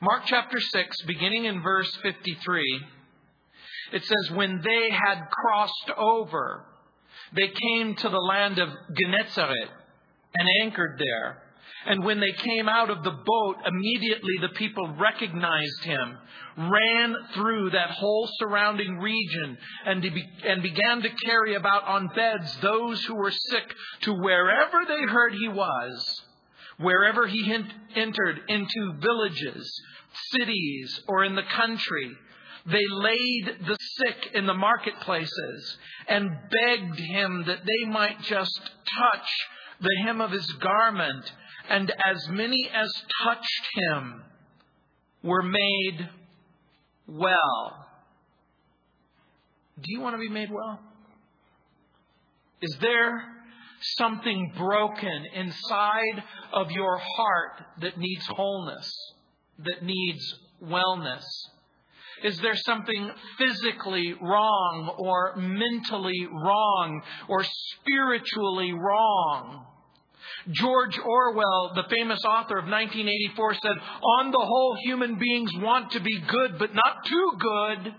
Mark chapter 6, beginning in verse 53, it says, When they had crossed over, they came to the land of Gennesaret and anchored there. And when they came out of the boat, immediately the people recognized him, ran through that whole surrounding region, and, and began to carry about on beds those who were sick to wherever they heard he was. Wherever he entered into villages, cities, or in the country, they laid the sick in the marketplaces and begged him that they might just touch the hem of his garment and as many as touched him were made well. Do you want to be made well? Is there something broken inside of your heart that needs wholeness, that needs wellness? Is there something physically wrong or mentally wrong or spiritually wrong? George Orwell, the famous author of 1984, said, On the whole, human beings want to be good, but not too good,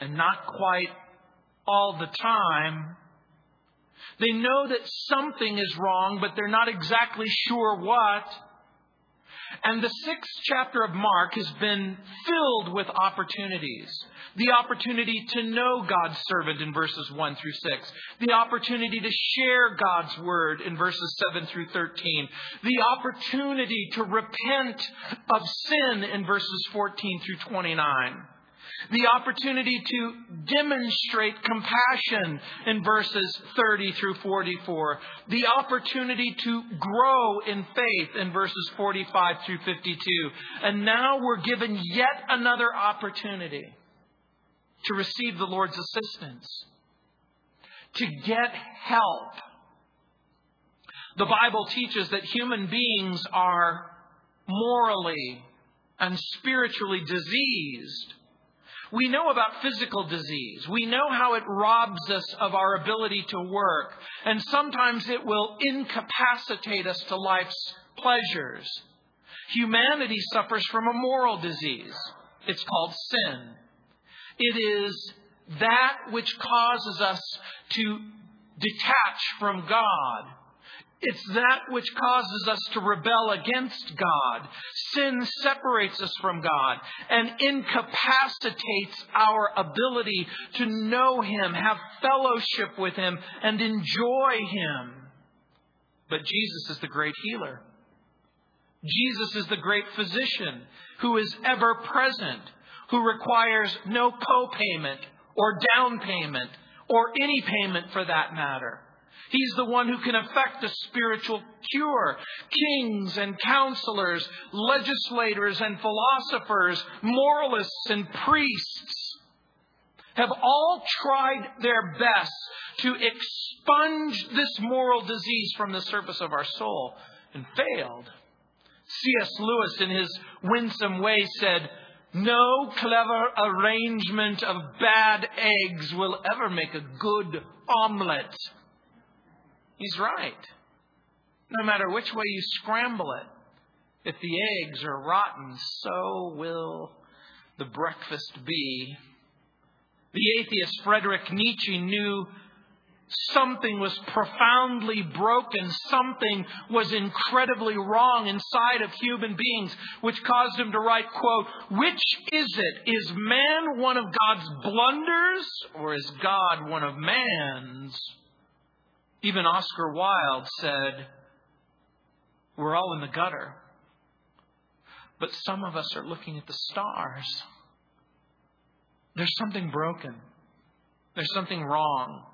and not quite all the time. They know that something is wrong, but they're not exactly sure what. And the sixth chapter of Mark has been filled with opportunities. The opportunity to know God's servant in verses 1 through 6. The opportunity to share God's word in verses 7 through 13. The opportunity to repent of sin in verses 14 through 29 the opportunity to demonstrate compassion in verses 30 through 44, the opportunity to grow in faith in verses 45 through 52. And now we're given yet another opportunity to receive the Lord's assistance, to get help. The Bible teaches that human beings are morally and spiritually diseased we know about physical disease. We know how it robs us of our ability to work. And sometimes it will incapacitate us to life's pleasures. Humanity suffers from a moral disease. It's called sin. It is that which causes us to detach from God it's that which causes us to rebel against God. Sin separates us from God and incapacitates our ability to know Him, have fellowship with Him, and enjoy Him. But Jesus is the great healer. Jesus is the great physician who is ever present, who requires no co-payment or down payment or any payment for that matter. He's the one who can effect a spiritual cure. Kings and counselors, legislators and philosophers, moralists and priests have all tried their best to expunge this moral disease from the surface of our soul and failed. C.S. Lewis, in his winsome way, said, No clever arrangement of bad eggs will ever make a good omelette. He's right. No matter which way you scramble it, if the eggs are rotten, so will the breakfast be. The atheist Friedrich Nietzsche knew something was profoundly broken, something was incredibly wrong inside of human beings, which caused him to write, quote, Which is it? Is man one of God's blunders, or is God one of man's? Even Oscar Wilde said, We're all in the gutter. But some of us are looking at the stars. There's something broken. There's something wrong.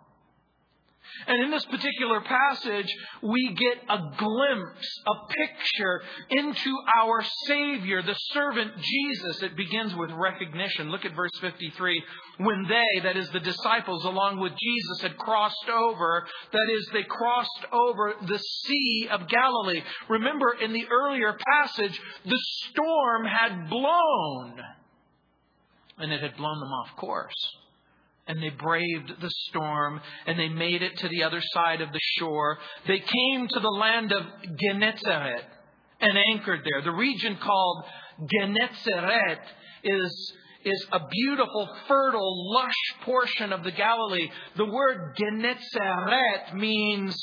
And in this particular passage, we get a glimpse, a picture into our Savior, the servant Jesus. It begins with recognition. Look at verse 53. When they, that is the disciples, along with Jesus, had crossed over, that is, they crossed over the Sea of Galilee. Remember, in the earlier passage, the storm had blown, and it had blown them off course and they braved the storm and they made it to the other side of the shore. They came to the land of Gennesaret and anchored there, the region called Gennesaret is, is a beautiful, fertile, lush portion of the Galilee. The word Gennesaret means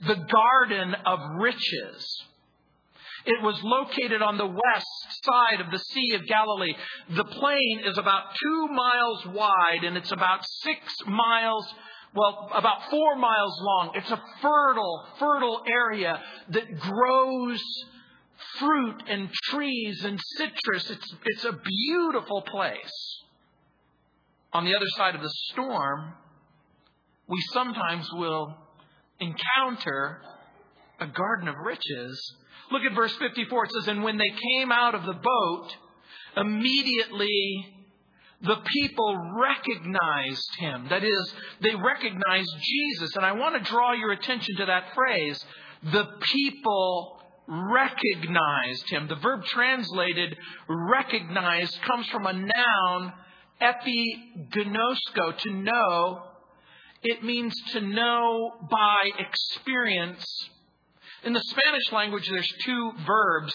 the garden of riches. It was located on the west side of the Sea of Galilee. The plain is about two miles wide and it's about six miles well, about four miles long. It's a fertile, fertile area that grows fruit and trees and citrus. It's, it's a beautiful place. On the other side of the storm, we sometimes will encounter a garden of riches. Look at verse 54. It says, And when they came out of the boat, immediately the people recognized him. That is, they recognized Jesus. And I want to draw your attention to that phrase. The people recognized him. The verb translated recognized comes from a noun, epiginosko, to know. It means to know by experience. In the Spanish language, there's two verbs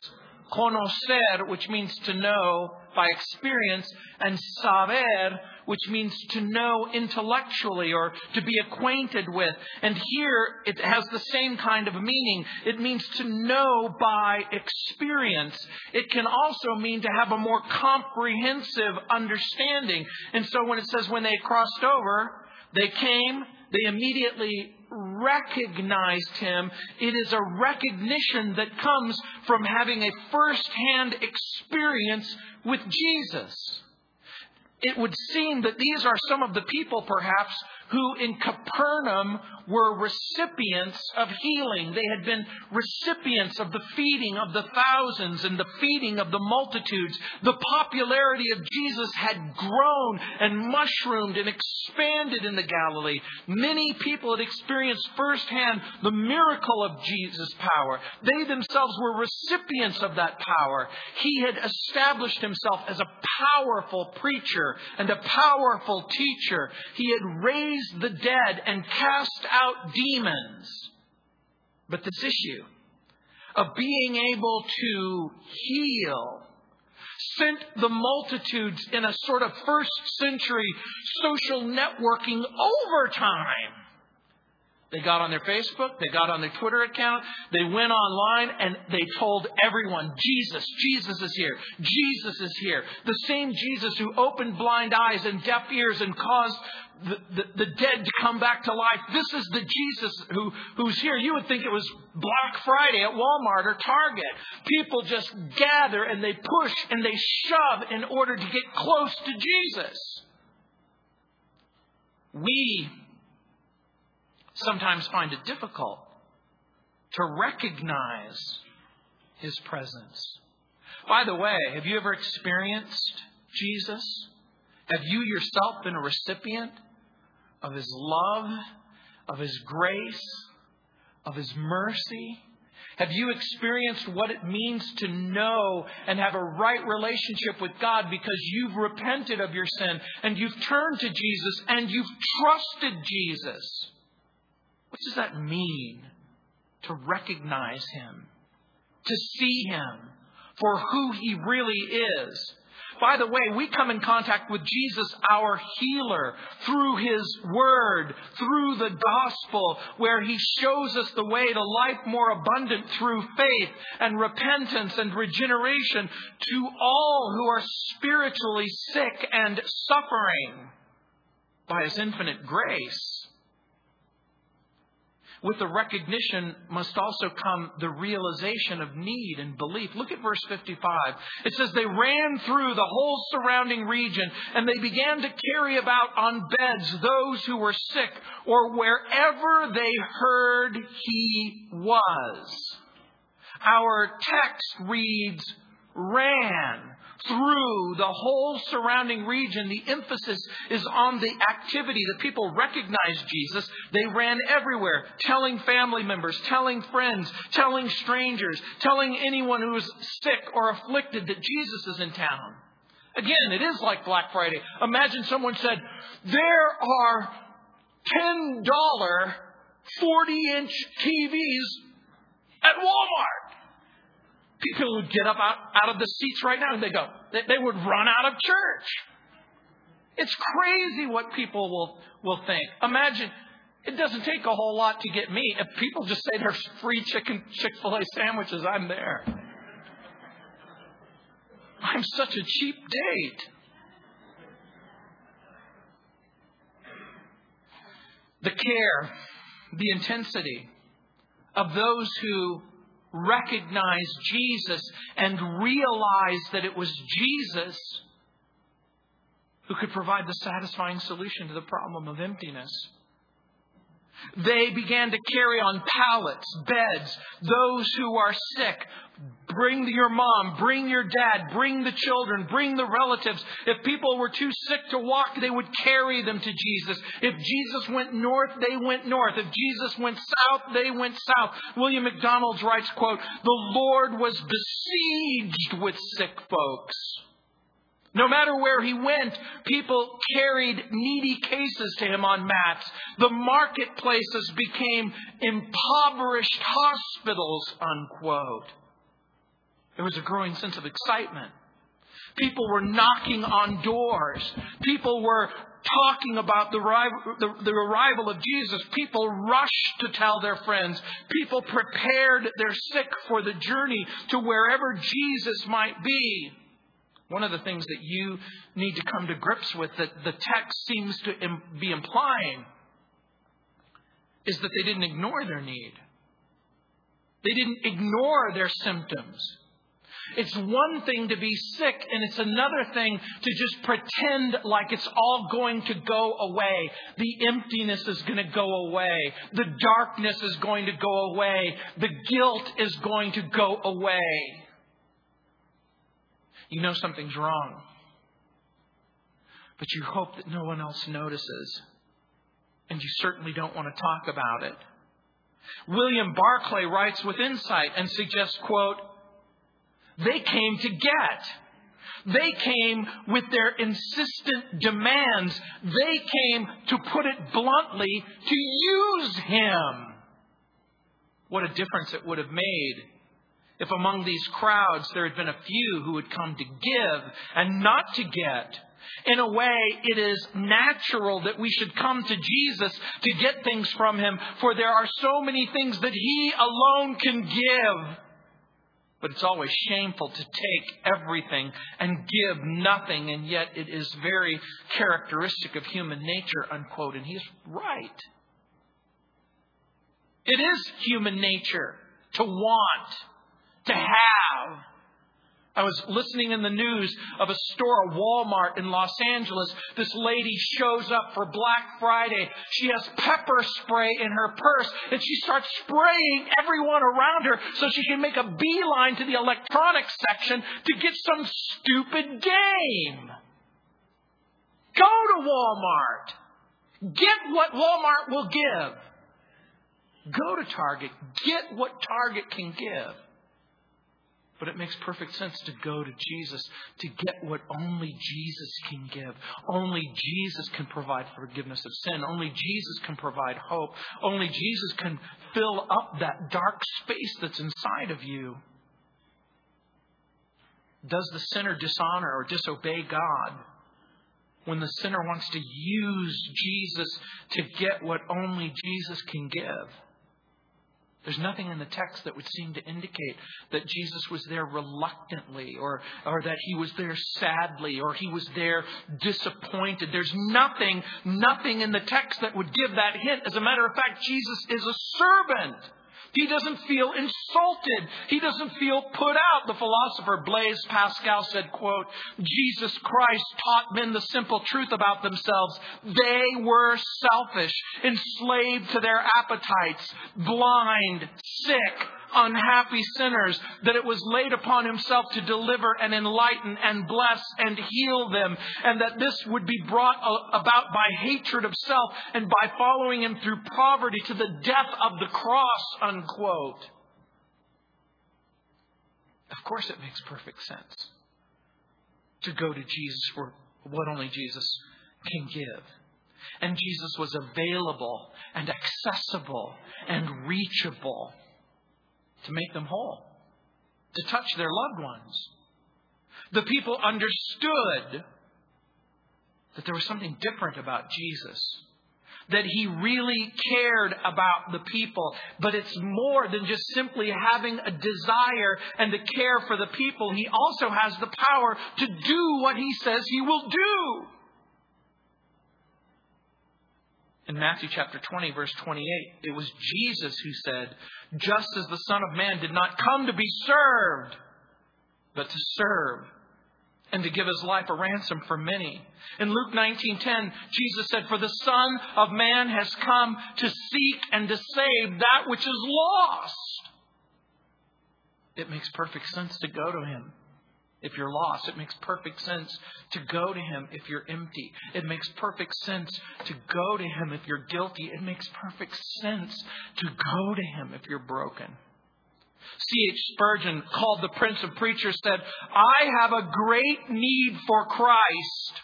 conocer, which means to know by experience, and saber, which means to know intellectually or to be acquainted with. And here it has the same kind of meaning. It means to know by experience. It can also mean to have a more comprehensive understanding. And so when it says when they crossed over, they came, they immediately recognized him. It is a recognition that comes from having a first hand experience with Jesus. It would seem that these are some of the people, perhaps, who in Capernaum were recipients of healing. They had been recipients of the feeding of the thousands and the feeding of the multitudes. The popularity of Jesus had grown and mushroomed and expanded in the Galilee. Many people had experienced firsthand the miracle of Jesus' power. They themselves were recipients of that power. He had established himself as a powerful preacher and a powerful teacher. He had raised the dead and cast out demons. But this issue of being able to heal sent the multitudes in a sort of first century social networking overtime. They got on their Facebook, they got on their Twitter account, they went online and they told everyone, Jesus, Jesus is here, Jesus is here. The same Jesus who opened blind eyes and deaf ears and caused the, the, the, dead to come back to life. This is the Jesus who, who's here. You would think it was Black Friday at Walmart or Target. People just gather and they push and they shove in order to get close to Jesus. We sometimes find it difficult to recognize his presence. By the way, have you ever experienced Jesus? Have you yourself been a recipient of His love, of His grace, of His mercy? Have you experienced what it means to know and have a right relationship with God because you've repented of your sin and you've turned to Jesus and you've trusted Jesus? What does that mean to recognize Him, to see Him for who He really is? By the way, we come in contact with Jesus, our healer, through His Word, through the gospel, where He shows us the way to life more abundant through faith and repentance and regeneration to all who are spiritually sick and suffering by His infinite grace. With the recognition must also come the realization of need and belief. Look at verse 55. It says, They ran through the whole surrounding region and they began to carry about on beds those who were sick or wherever they heard he was. Our text reads, ran through the whole surrounding region. The emphasis is on the activity. The people recognized Jesus. They ran everywhere, telling family members, telling friends, telling strangers, telling anyone who was sick or afflicted that Jesus is in town. Again, it is like Black Friday. Imagine someone said, There are $10 40 inch TVs at Walmart. People would get up out, out of the seats right now and they go, they, they would run out of church. It's crazy what people will, will think. Imagine, it doesn't take a whole lot to get me. If people just say there's free chicken Chick fil A sandwiches, I'm there. I'm such a cheap date. The care, the intensity of those who recognize Jesus and realize that it was Jesus who could provide the satisfying solution to the problem of emptiness. They began to carry on pallets, beds, those who are sick. Bring your mom, bring your dad, bring the children, bring the relatives. If people were too sick to walk, they would carry them to Jesus. If Jesus went north, they went north. If Jesus went south, they went south. William MacDonald writes, quote, The Lord was besieged with sick folks. No matter where he went, people carried needy cases to him on mats. The marketplaces became impoverished hospitals, unquote. There was a growing sense of excitement. People were knocking on doors. People were talking about the, the, the, arrival of Jesus. People rushed to tell their friends. People prepared their sick for the journey to wherever Jesus might be. One of the things that you need to come to grips with that the text seems to be implying is that they didn't ignore their need. They didn't ignore their symptoms. It's one thing to be sick, and it's another thing to just pretend like it's all going to go away. The emptiness is going to go away. The darkness is going to go away. The guilt is going to go away you know something's wrong. But you hope that no one else notices. And you certainly don't want to talk about it. William Barclay writes with insight and suggests, quote, they came to get. They came with their insistent demands. They came, to put it bluntly, to use him. What a difference it would have made if among these crowds there had been a few who had come to give and not to get. In a way, it is natural that we should come to Jesus to get things from Him, for there are so many things that He alone can give. But it's always shameful to take everything and give nothing, and yet it is very characteristic of human nature, unquote. And he's right. It is human nature to want to have. I was listening in the news of a store, a Walmart in Los Angeles. This lady shows up for Black Friday. She has pepper spray in her purse and she starts spraying everyone around her so she can make a beeline to the electronics section to get some stupid game. Go to Walmart. Get what Walmart will give. Go to Target. Get what Target can give. But it makes perfect sense to go to Jesus to get what only Jesus can give. Only Jesus can provide forgiveness of sin. Only Jesus can provide hope. Only Jesus can fill up that dark space that's inside of you. Does the sinner dishonor or disobey God when the sinner wants to use Jesus to get what only Jesus can give? There's nothing in the text that would seem to indicate that Jesus was there reluctantly or, or that he was there sadly or he was there disappointed. There's nothing, nothing in the text that would give that hint. As a matter of fact, Jesus is a servant. He doesn't feel insulted. He doesn't feel put out. The philosopher Blaise Pascal said, quote, Jesus Christ taught men the simple truth about themselves. They were selfish, enslaved to their appetites, blind, sick, unhappy sinners, that it was laid upon himself to deliver and enlighten and bless and heal them, and that this would be brought about by hatred of self and by following him through poverty to the death of the cross, unquote. Of course, it makes perfect sense to go to Jesus for what only Jesus can give. And Jesus was available and accessible and reachable to make them whole. to touch their loved ones. The people understood that there was something different about Jesus. That he really cared about the people. But it's more than just simply having a desire and to care for the people. He also has the power to do what he says he will do. In Matthew chapter 20, verse 28, it was Jesus who said, Just as the Son of Man did not come to be served, but to serve and to give his life a ransom for many. In Luke 19:10, Jesus said, "For the Son of Man has come to seek and to save that which is lost." It makes perfect sense to go to him if you're lost. It makes perfect sense to go to Him if you're empty. It makes perfect sense to go to Him if you're guilty. It makes perfect sense to go to Him if you're broken. C.H. Spurgeon, called the Prince of Preachers, said, I have a great need for Christ,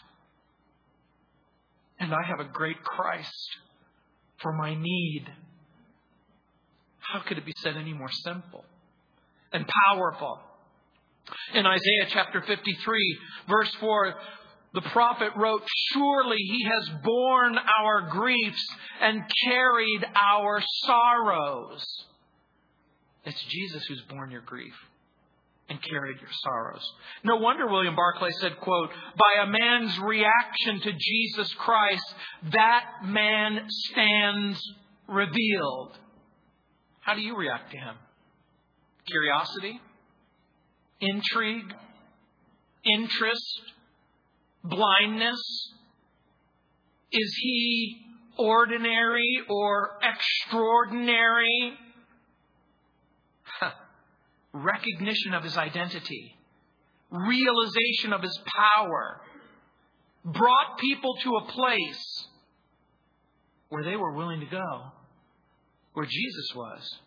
and I have a great Christ for my need. How could it be said any more simple and powerful? In Isaiah chapter 53, verse 4, the prophet wrote, Surely he has borne our griefs and carried our sorrows. It's Jesus who's borne your grief and carried your sorrows. No wonder William Barclay said, quote, by a man's reaction to Jesus Christ, that man stands revealed. How do you react to him? Curiosity? Intrigue, interest, blindness? Is he ordinary or extraordinary? Recognition of his identity, realization of his power, brought people to a place where they were willing to go, where Jesus was.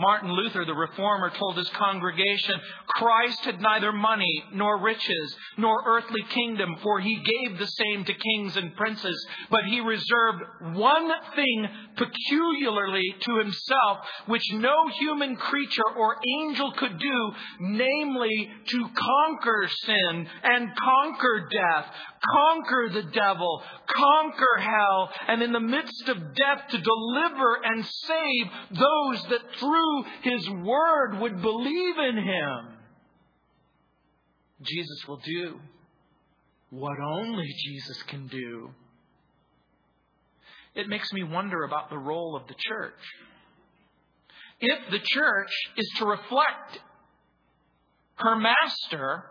Martin Luther, the reformer, told his congregation, Christ had neither money nor riches nor earthly kingdom, for he gave the same to kings and princes, but he reserved one thing peculiarly to himself, which no human creature or angel could do, namely to conquer sin and conquer death, conquer the devil, conquer hell, and in the midst of death to deliver and save those that through his word would believe in him. Jesus will do what only Jesus can do. It makes me wonder about the role of the church. If the church is to reflect her master,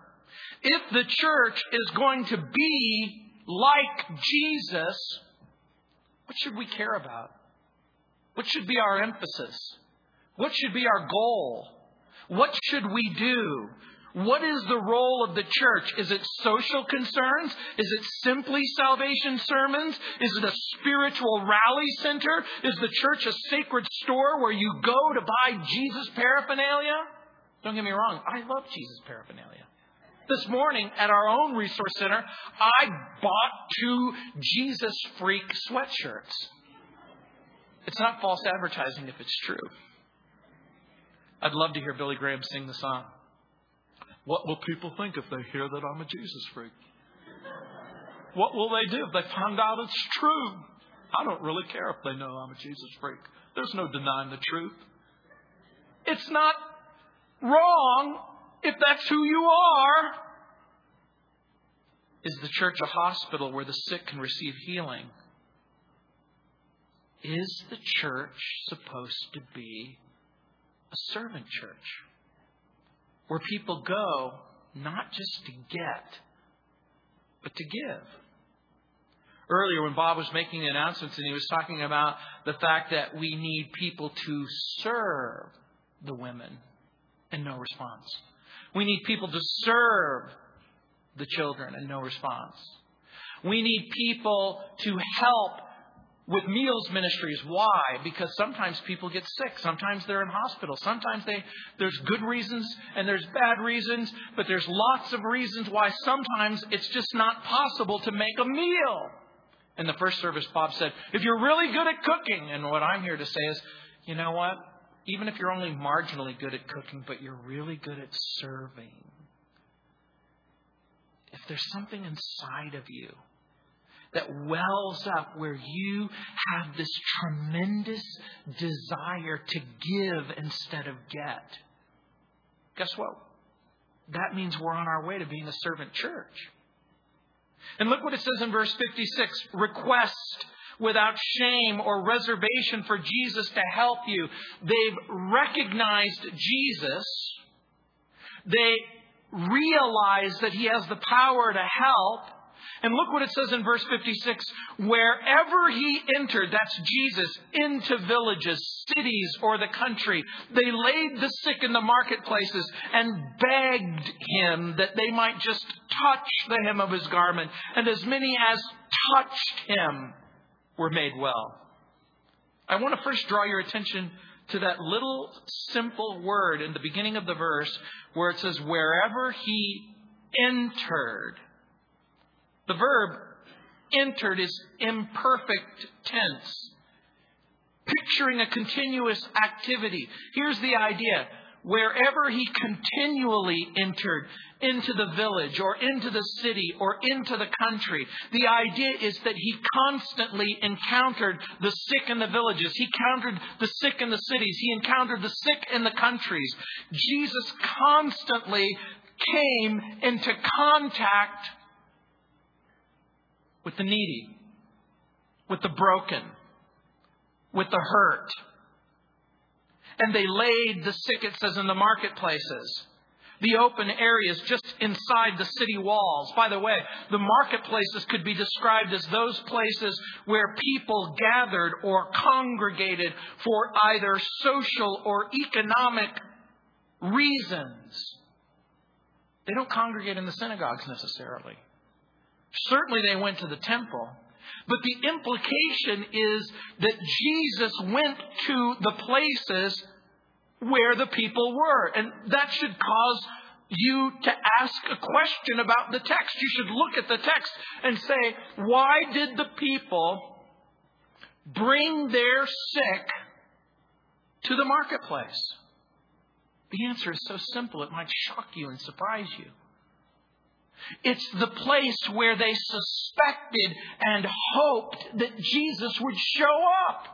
if the church is going to be like Jesus, what should we care about? What should be our emphasis? What should be our goal? What should we do? What is the role of the church? Is it social concerns? Is it simply salvation sermons? Is it a spiritual rally center? Is the church a sacred store where you go to buy Jesus paraphernalia? Don't get me wrong, I love Jesus paraphernalia. This morning at our own resource center, I bought two Jesus freak sweatshirts. It's not false advertising if it's true. I'd love to hear Billy Graham sing the song. What will people think if they hear that I'm a Jesus freak? What will they do if they find out it's true? I don't really care if they know I'm a Jesus freak. There's no denying the truth. It's not wrong if that's who you are. Is the church a hospital where the sick can receive healing? Is the church supposed to be a servant church where people go not just to get, but to give? Earlier, when Bob was making announcements and he was talking about the fact that we need people to serve the women, and no response. We need people to serve the children and no response. We need people to help with meals ministries. Why? Because sometimes people get sick. Sometimes they're in hospital. Sometimes they, there's good reasons and there's bad reasons, but there's lots of reasons why sometimes it's just not possible to make a meal. In the first service, Bob said, if you're really good at cooking, and what I'm here to say is, you know what? Even if you're only marginally good at cooking, but you're really good at serving, if there's something inside of you that wells up where you have this tremendous desire to give instead of get, guess what? That means we're on our way to being a servant church. And look what it says in verse 56 request without shame or reservation for Jesus to help you. They've recognized Jesus. They realize that He has the power to help. And look what it says in verse 56 wherever he entered, that's Jesus, into villages, cities, or the country, they laid the sick in the marketplaces and begged him that they might just touch the hem of his garment. And as many as touched him were made well. I want to first draw your attention to that little simple word in the beginning of the verse where it says, wherever he entered. The verb entered is imperfect tense, picturing a continuous activity. Here's the idea wherever he continually entered into the village or into the city or into the country. The idea is that he constantly encountered the sick in the villages. He encountered the sick in the cities. He encountered the sick in the countries. Jesus constantly came into contact with the needy, with the broken, with the hurt. And they laid the sick, it says, in the marketplaces the open areas just inside the city walls. By the way, the marketplaces could be described as those places where people gathered or congregated for either social or economic reasons. They don't congregate in the synagogues necessarily. Certainly they went to the temple. But the implication is that Jesus went to the places where the people were. And that should cause you to ask a question about the text. You should look at the text and say, why did the people bring their sick to the marketplace? The answer is so simple, it might shock you and surprise you. It's the place where they suspected and hoped that Jesus would show up.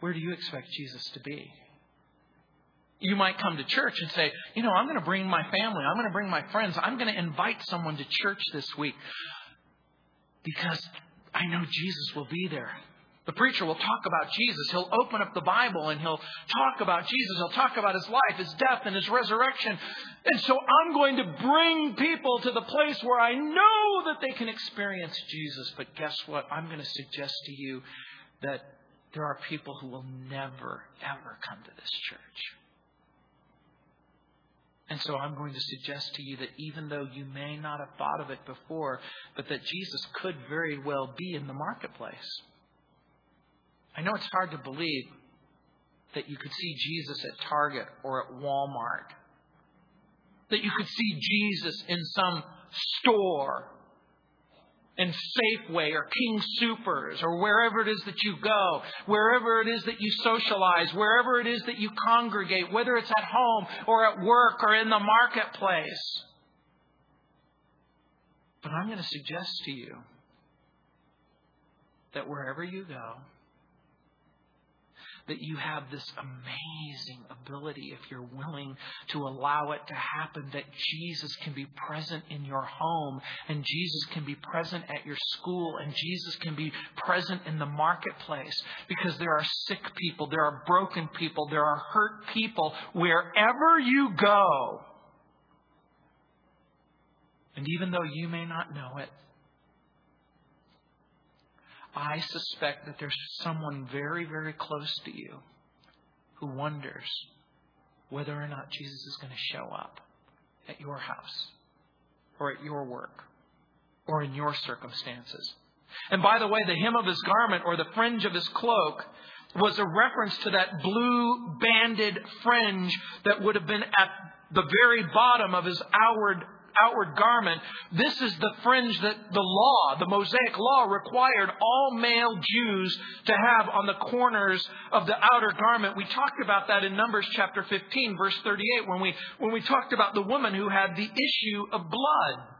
Where do you expect Jesus to be? You might come to church and say, you know, I'm going to bring my family, I'm going to bring my friends, I'm going to invite someone to church this week because I know Jesus will be there. The preacher will talk about Jesus. He'll open up the Bible and he'll talk about Jesus. He'll talk about his life, his death, and his resurrection. And so I'm going to bring people to the place where I know that they can experience Jesus. But guess what? I'm going to suggest to you that there are people who will never, ever come to this church. And so I'm going to suggest to you that even though you may not have thought of it before, but that Jesus could very well be in the marketplace. I know it's hard to believe that you could see Jesus at Target or at Walmart. That you could see Jesus in some store in Safeway or King Supers or wherever it is that you go, wherever it is that you socialize, wherever it is that you congregate, whether it's at home or at work or in the marketplace. But I'm going to suggest to you that wherever you go, that you have this amazing ability, if you're willing to allow it to happen, that Jesus can be present in your home, and Jesus can be present at your school, and Jesus can be present in the marketplace because there are sick people, there are broken people, there are hurt people wherever you go. And even though you may not know it, I suspect that there's someone very, very close to you who wonders whether or not Jesus is going to show up at your house or at your work or in your circumstances. And by the way, the hem of his garment or the fringe of his cloak was a reference to that blue banded fringe that would have been at the very bottom of his outward outward garment, this is the fringe that the law, the Mosaic law, required all male Jews to have on the corners of the outer garment. We talked about that in Numbers chapter 15, verse 38, when we, when we talked about the woman who had the issue of blood.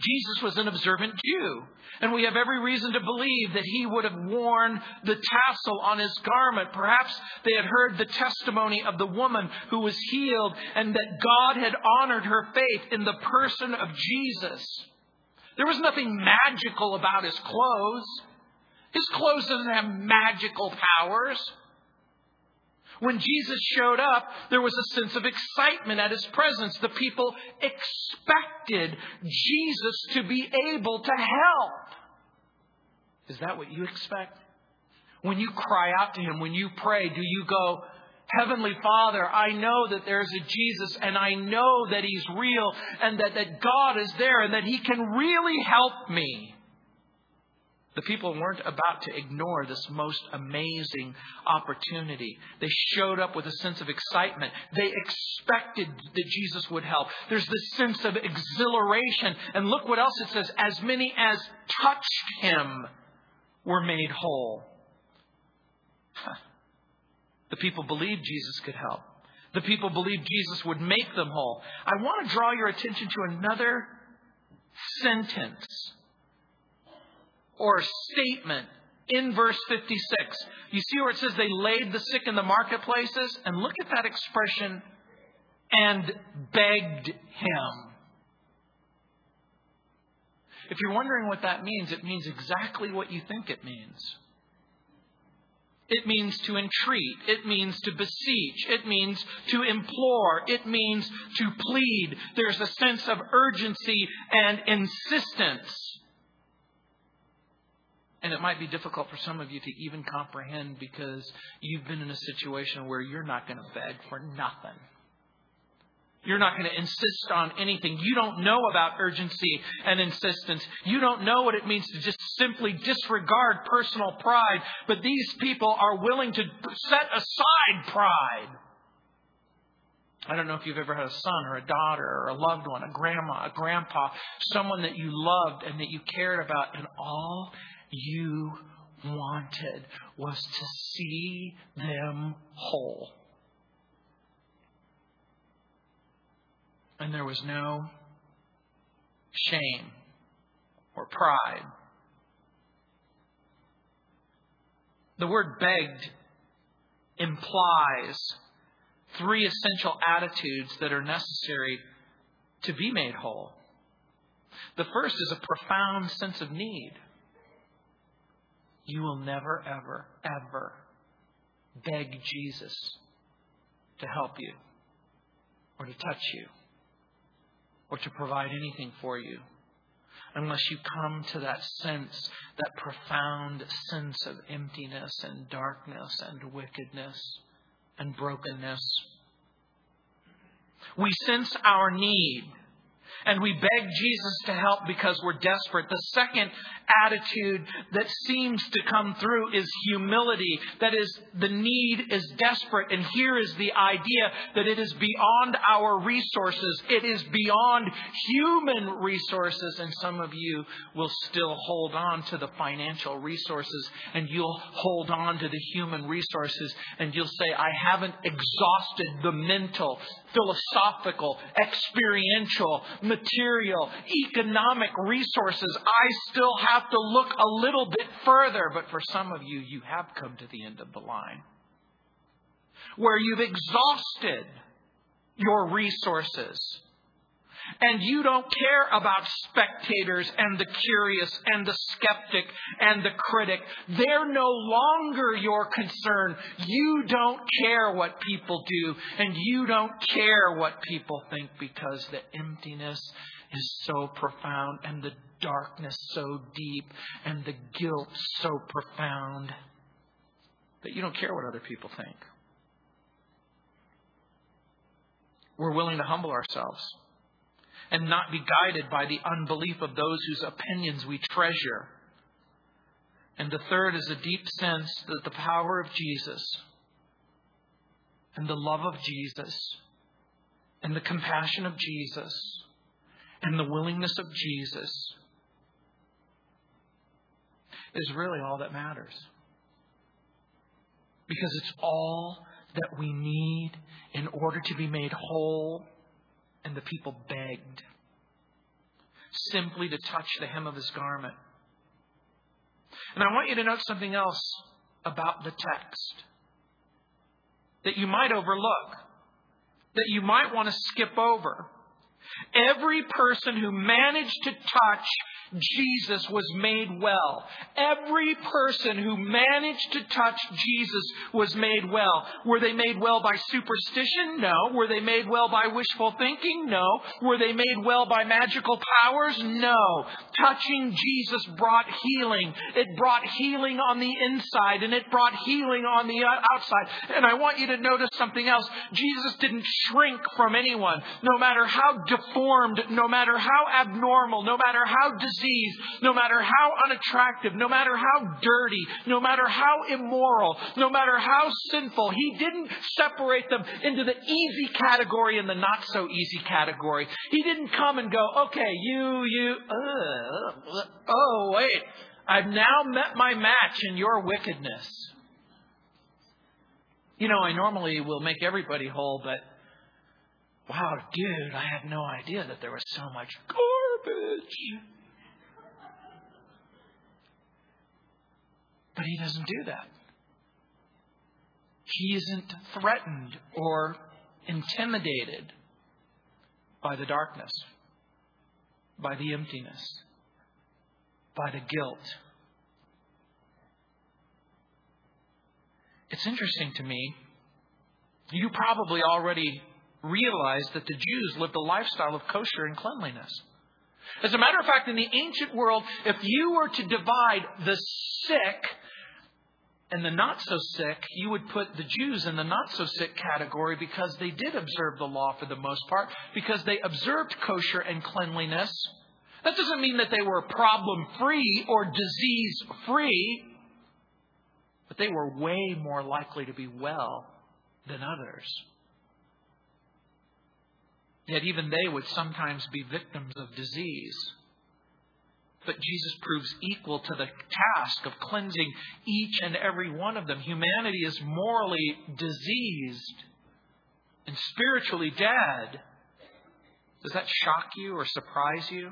Jesus was an observant Jew. And we have every reason to believe that he would have worn the tassel on his garment. Perhaps they had heard the testimony of the woman who was healed and that God had honored her faith in the person of Jesus. There was nothing magical about his clothes. His clothes doesn't have magical powers. When Jesus showed up, there was a sense of excitement at his presence. The people expected Jesus to be able to help. Is that what you expect? When you cry out to him, when you pray, do you go, Heavenly Father, I know that there's a Jesus and I know that He's real and that, that God is there and that He can really help me. The people weren't about to ignore this most amazing opportunity. They showed up with a sense of excitement. They expected that Jesus would help. There's this sense of exhilaration. And look what else it says as many as touched him were made whole. The people believed Jesus could help. The people believed Jesus would make them whole. I want to draw your attention to another sentence or statement in verse 56. You see where it says they laid the sick in the marketplaces? And look at that expression, and begged him. If you're wondering what that means, it means exactly what you think it means. It means to entreat. It means to beseech. It means to implore. It means to plead. There's a sense of urgency and insistence. And it might be difficult for some of you to even comprehend because you've been in a situation where you're not going to beg for nothing. You're not going to insist on anything. You don't know about urgency and insistence. You don't know what it means to just simply disregard personal pride. But these people are willing to set aside pride. I don't know if you've ever had a son or a daughter or a loved one, a grandma, a grandpa, someone that you loved and that you cared about, and all you wanted was to see them whole. And there was no shame or pride. The word begged implies three essential attitudes that are necessary to be made whole. The first is a profound sense of need you will never, ever, ever beg Jesus to help you or to touch you or to provide anything for you unless you come to that sense, that profound sense of emptiness and darkness and wickedness and brokenness. We sense our need and we beg Jesus to help because we're desperate. The second attitude that seems to come through is humility. That is, the need is desperate. And here is the idea that it is beyond our resources. It is beyond human resources. And some of you will still hold on to the financial resources and you'll hold on to the human resources and you'll say, I haven't exhausted the mental, philosophical, experiential, material, economic resources. I still have to look a little bit further. But for some of you, you have come to the end of the line where you've exhausted your resources and you don't care about spectators and the curious and the skeptic and the critic. They're no longer your concern. You don't care what people do and you don't care what people think because the emptiness is so profound and the darkness so deep and the guilt so profound that you don't care what other people think. We're willing to humble ourselves and not be guided by the unbelief of those whose opinions we treasure. And the third is a deep sense that the power of Jesus and the love of Jesus and the compassion of Jesus and the willingness of Jesus is really all that matters. Because it's all that we need in order to be made whole. And the people begged simply to touch the hem of his garment. And I want you to note something else about the text that you might overlook, that you might want to skip over. Every person who managed to touch Jesus was made well. Every person who managed to touch Jesus was made well. Were they made well by superstition? No. Were they made well by wishful thinking? No. Were they made well by magical powers? No. Touching Jesus brought healing. It brought healing on the inside and it brought healing on the outside. And I want you to notice something else. Jesus didn't shrink from anyone, no matter how deformed, no matter how abnormal, no matter how diseased disease, no matter how unattractive, no matter how dirty, no matter how immoral, no matter how sinful, he didn't separate them into the easy category and the not so easy category. He didn't come and go, okay, you, you, uh, oh, wait, I've now met my match in your wickedness. You know, I normally will make everybody whole, but wow, dude, I had no idea that there was so much garbage. But he doesn't do that. He isn't threatened or intimidated by the darkness, by the emptiness, by the guilt. It's interesting to me. You probably already realize that the Jews lived a lifestyle of kosher and cleanliness. As a matter of fact, in the ancient world, if you were to divide the sick and the not so sick, you would put the Jews in the not so sick category because they did observe the law for the most part, because they observed kosher and cleanliness. That doesn't mean that they were problem free or disease free, but they were way more likely to be well than others. Yet even they would sometimes be victims of disease. But Jesus proves equal to the task of cleansing each and every one of them. Humanity is morally diseased and spiritually dead. Does that shock you or surprise you?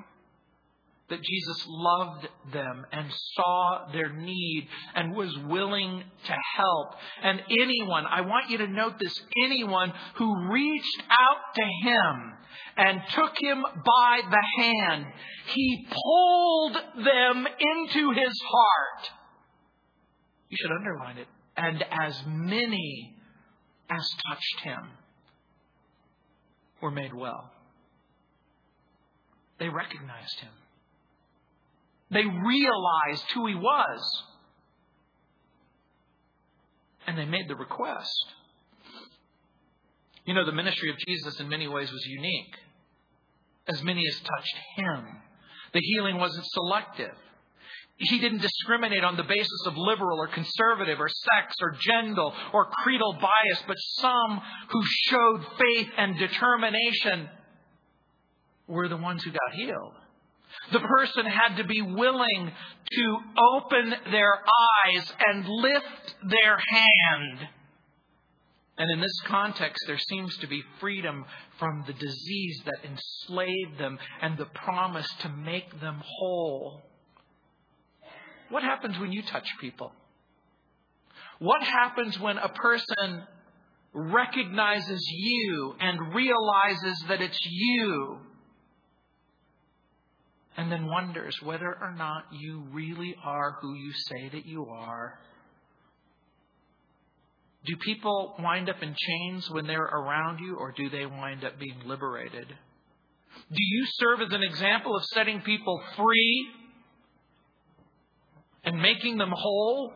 That Jesus loved them and saw their need and was willing to help. And anyone, I want you to note this, anyone who reached out to him and took him by the hand. He pulled them into his heart. You should underline it. And as many as touched him were made well. They recognized him. They realized who he was. And they made the request. You know, the ministry of Jesus in many ways was unique as many as touched him. The healing wasn't selective. He didn't discriminate on the basis of liberal or conservative or sex or gender or creedal bias, but some who showed faith and determination were the ones who got healed. The person had to be willing to open their eyes and lift their hand and in this context, there seems to be freedom from the disease that enslaved them and the promise to make them whole. What happens when you touch people? What happens when a person recognizes you and realizes that it's you and then wonders whether or not you really are who you say that you are? Do people wind up in chains when they're around you, or do they wind up being liberated? Do you serve as an example of setting people free and making them whole?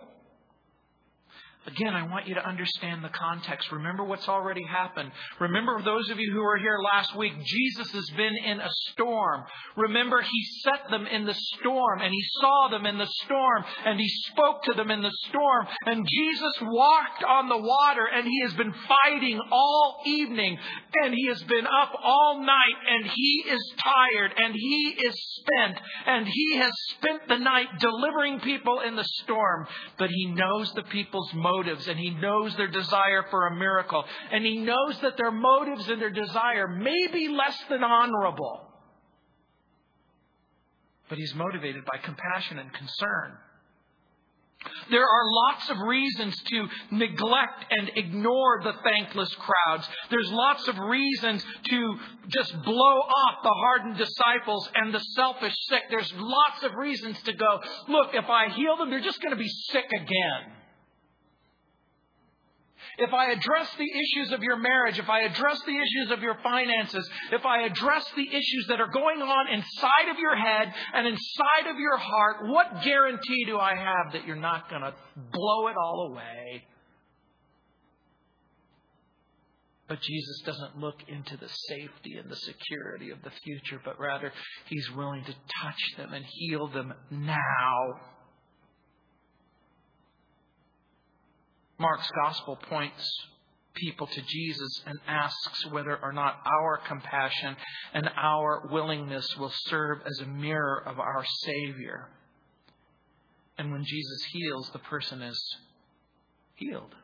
Again, I want you to understand the context. Remember what's already happened. Remember those of you who were here last week, Jesus has been in a storm. Remember, He set them in the storm and He saw them in the storm and He spoke to them in the storm. And Jesus walked on the water and He has been fighting all evening and He has been up all night and He is tired and He is spent and He has spent the night delivering people in the storm. But He knows the people's motives and he knows their desire for a miracle. And he knows that their motives and their desire may be less than honorable. But he's motivated by compassion and concern. There are lots of reasons to neglect and ignore the thankless crowds. There's lots of reasons to just blow off the hardened disciples and the selfish sick. There's lots of reasons to go, look, if I heal them, they're just going to be sick again. If I address the issues of your marriage, if I address the issues of your finances, if I address the issues that are going on inside of your head and inside of your heart, what guarantee do I have that you're not going to blow it all away? But Jesus doesn't look into the safety and the security of the future, but rather He's willing to touch them and heal them now. Mark's gospel points people to Jesus and asks whether or not our compassion and our willingness will serve as a mirror of our Savior. And when Jesus heals, the person is healed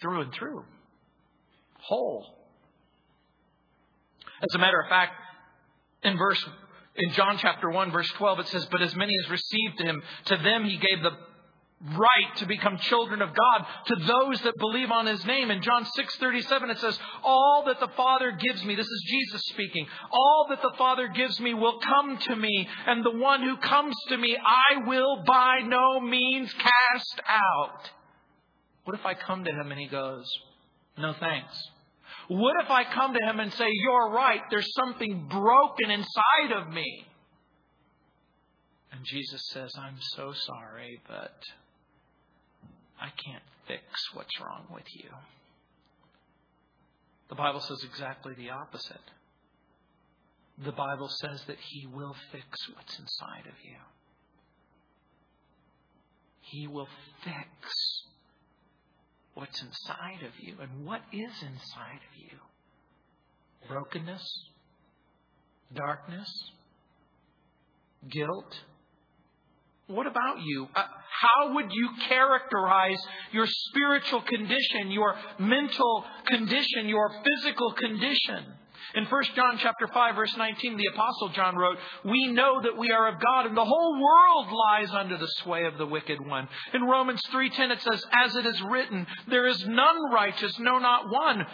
through and through, whole. As a matter of fact, in verse in John chapter 1 verse 12 it says but as many as received him to them he gave the right to become children of God to those that believe on his name. In John 6:37 it says, "All that the Father gives me, this is Jesus speaking. All that the Father gives me will come to me, and the one who comes to me I will by no means cast out." What if I come to him and he goes, "No thanks." What if I come to him and say, "You're right, there's something broken inside of me?" And Jesus says, I'm so sorry, but I can't fix what's wrong with you. The Bible says exactly the opposite. The Bible says that He will fix what's inside of you. He will fix what's inside of you. And what is inside of you? Brokenness, darkness, guilt, what about you? Uh, how would you characterize your spiritual condition, your mental condition, your physical condition? In 1 John chapter 5 verse 19 the apostle John wrote, "We know that we are of God and the whole world lies under the sway of the wicked one." In Romans 3:10 it says, "As it is written, there is none righteous, no not one.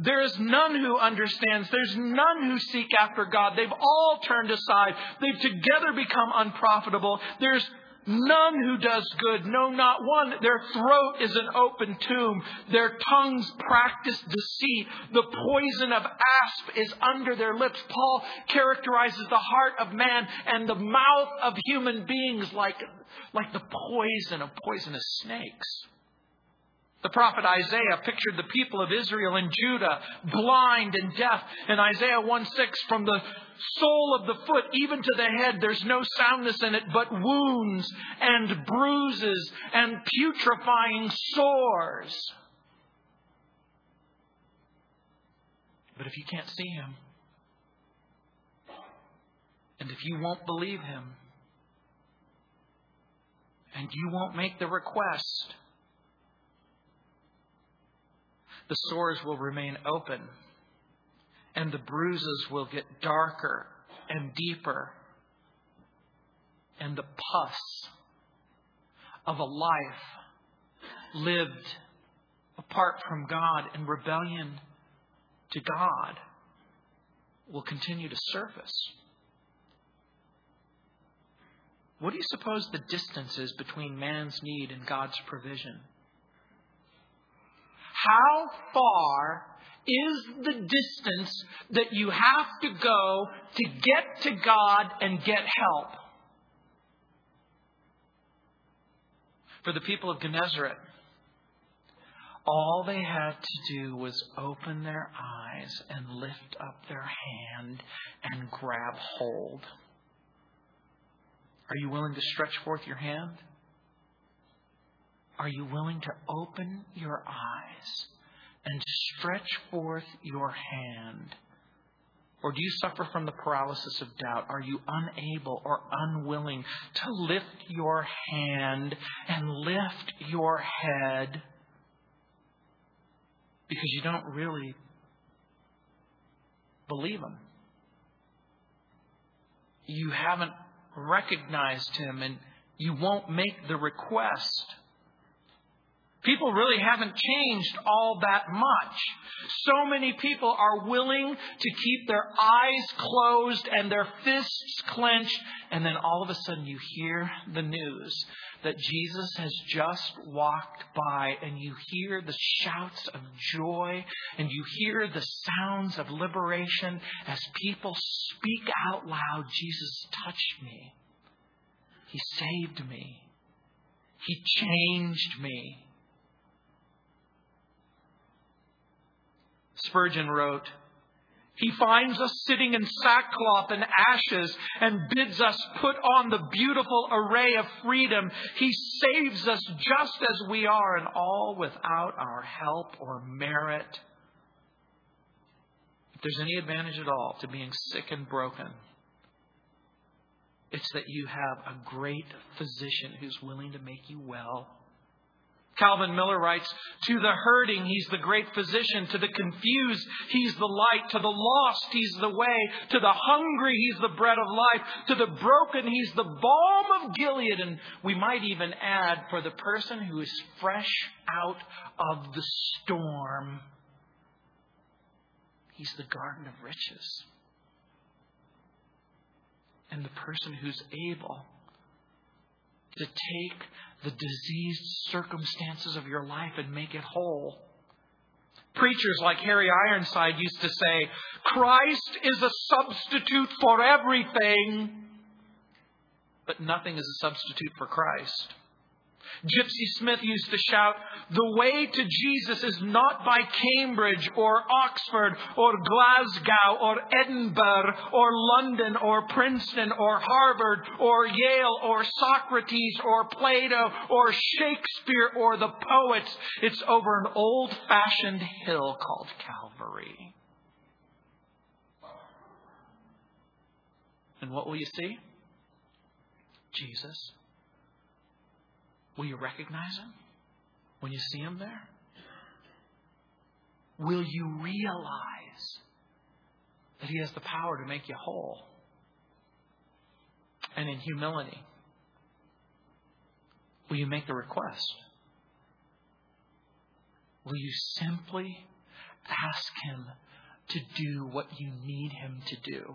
There is none who understands. There's none who seek after God. They've all turned aside. They've together become unprofitable. There's none who does good. No, not one. Their throat is an open tomb. Their tongues practice deceit. The poison of asp is under their lips. Paul characterizes the heart of man and the mouth of human beings like, like the poison of poisonous snakes. The prophet Isaiah pictured the people of Israel and Judah blind and deaf. In Isaiah 1 6, from the sole of the foot even to the head, there's no soundness in it, but wounds and bruises and putrefying sores. But if you can't see him, and if you won't believe him, and you won't make the request, the sores will remain open and the bruises will get darker and deeper. And the pus of a life lived apart from God in rebellion to God will continue to surface. What do you suppose the distance is between man's need and God's provision? How far is the distance that you have to go to get to God and get help? For the people of Gennesaret, all they had to do was open their eyes and lift up their hand and grab hold. Are you willing to stretch forth your hand? Are you willing to open your eyes and stretch forth your hand? Or do you suffer from the paralysis of doubt? Are you unable or unwilling to lift your hand and lift your head because you don't really believe Him? You haven't recognized Him and you won't make the request. People really haven't changed all that much. So many people are willing to keep their eyes closed and their fists clenched, and then all of a sudden you hear the news that Jesus has just walked by, and you hear the shouts of joy, and you hear the sounds of liberation as people speak out loud Jesus touched me, He saved me, He changed me. Spurgeon wrote, he finds us sitting in sackcloth and ashes and bids us put on the beautiful array of freedom. He saves us just as we are and all without our help or merit. If there's any advantage at all to being sick and broken, it's that you have a great physician who's willing to make you well Calvin Miller writes, To the hurting, he's the great physician. To the confused, he's the light. To the lost, he's the way. To the hungry, he's the bread of life. To the broken, he's the balm of Gilead. And we might even add, for the person who is fresh out of the storm, he's the garden of riches. And the person who's able to take the diseased circumstances of your life and make it whole. Preachers like Harry Ironside used to say, Christ is a substitute for everything, but nothing is a substitute for Christ. Gypsy Smith used to shout, The way to Jesus is not by Cambridge or Oxford or Glasgow or Edinburgh or London or Princeton or Harvard or Yale or Socrates or Plato or Shakespeare or the poets. It's over an old fashioned hill called Calvary. And what will you see? Jesus. Will you recognize him when you see him there? Will you realize that he has the power to make you whole? And in humility, will you make the request? Will you simply ask him to do what you need him to do?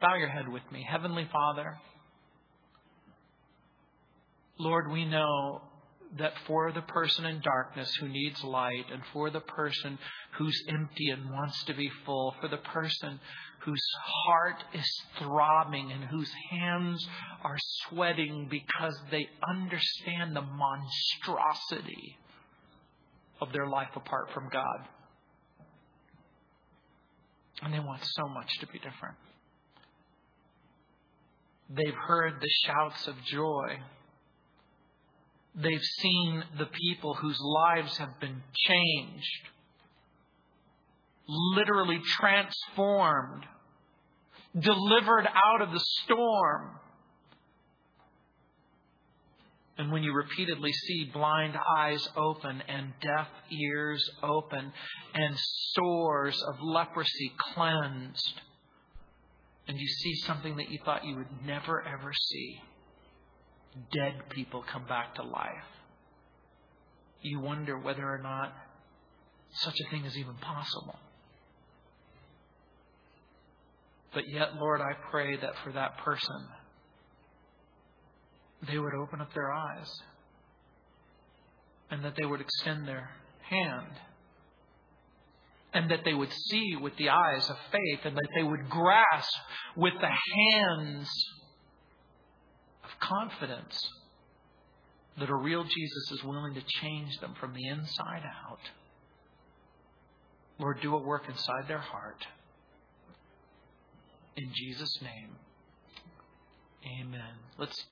Bow your head with me. Heavenly Father, Lord, we know that for the person in darkness who needs light, and for the person who's empty and wants to be full, for the person whose heart is throbbing and whose hands are sweating because they understand the monstrosity of their life apart from God. And they want so much to be different. They've heard the shouts of joy They've seen the people whose lives have been changed, literally transformed, delivered out of the storm. And when you repeatedly see blind eyes open and deaf ears open and sores of leprosy cleansed, and you see something that you thought you would never ever see dead people come back to life. You wonder whether or not such a thing is even possible. But yet, Lord, I pray that for that person, they would open up their eyes and that they would extend their hand and that they would see with the eyes of faith and that they would grasp with the hands confidence that a real Jesus is willing to change them from the inside out. Lord, do a work inside their heart. In Jesus' name, amen. Let's